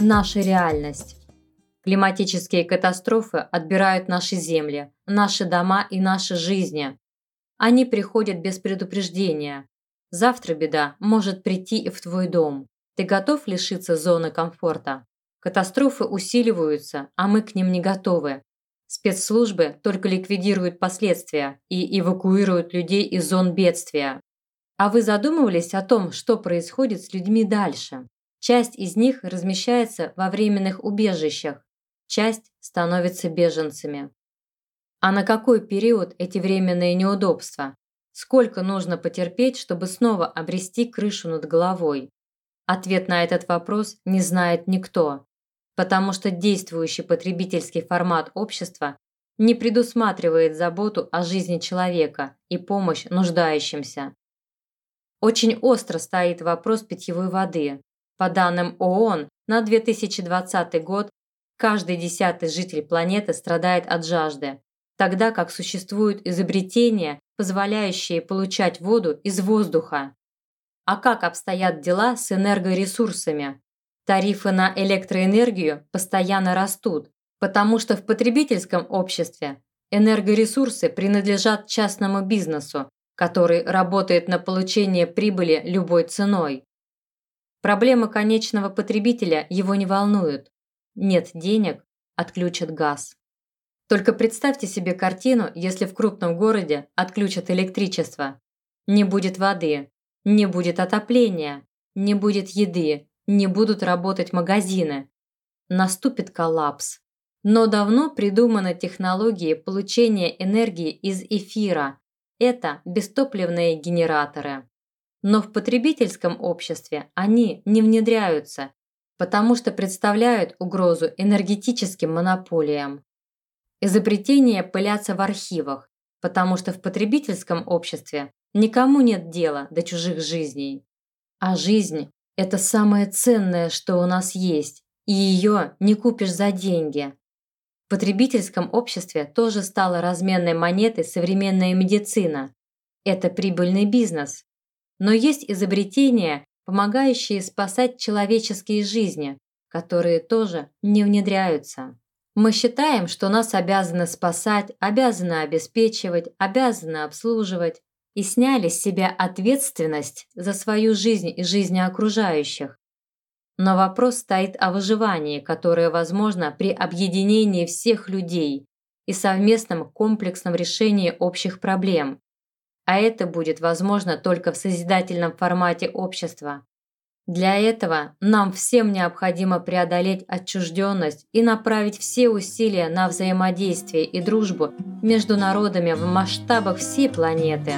наша реальность. Климатические катастрофы отбирают наши земли, наши дома и наши жизни. Они приходят без предупреждения. Завтра беда может прийти и в твой дом. Ты готов лишиться зоны комфорта? Катастрофы усиливаются, а мы к ним не готовы. Спецслужбы только ликвидируют последствия и эвакуируют людей из зон бедствия. А вы задумывались о том, что происходит с людьми дальше? Часть из них размещается во временных убежищах, часть становится беженцами. А на какой период эти временные неудобства? Сколько нужно потерпеть, чтобы снова обрести крышу над головой? Ответ на этот вопрос не знает никто, потому что действующий потребительский формат общества не предусматривает заботу о жизни человека и помощь нуждающимся. Очень остро стоит вопрос питьевой воды. По данным ООН, на 2020 год каждый десятый житель планеты страдает от жажды, тогда как существуют изобретения, позволяющие получать воду из воздуха. А как обстоят дела с энергоресурсами? Тарифы на электроэнергию постоянно растут, потому что в потребительском обществе энергоресурсы принадлежат частному бизнесу, который работает на получение прибыли любой ценой. Проблемы конечного потребителя его не волнуют. Нет денег – отключат газ. Только представьте себе картину, если в крупном городе отключат электричество. Не будет воды, не будет отопления, не будет еды, не будут работать магазины. Наступит коллапс. Но давно придуманы технологии получения энергии из эфира. Это бестопливные генераторы. Но в потребительском обществе они не внедряются, потому что представляют угрозу энергетическим монополиям. Изобретения пылятся в архивах, потому что в потребительском обществе никому нет дела до чужих жизней. А жизнь – это самое ценное, что у нас есть, и ее не купишь за деньги. В потребительском обществе тоже стала разменной монетой современная медицина. Это прибыльный бизнес, но есть изобретения, помогающие спасать человеческие жизни, которые тоже не внедряются. Мы считаем, что нас обязаны спасать, обязаны обеспечивать, обязаны обслуживать и сняли с себя ответственность за свою жизнь и жизни окружающих. Но вопрос стоит о выживании, которое возможно при объединении всех людей и совместном комплексном решении общих проблем, а это будет возможно только в созидательном формате общества. Для этого нам всем необходимо преодолеть отчужденность и направить все усилия на взаимодействие и дружбу между народами в масштабах всей планеты.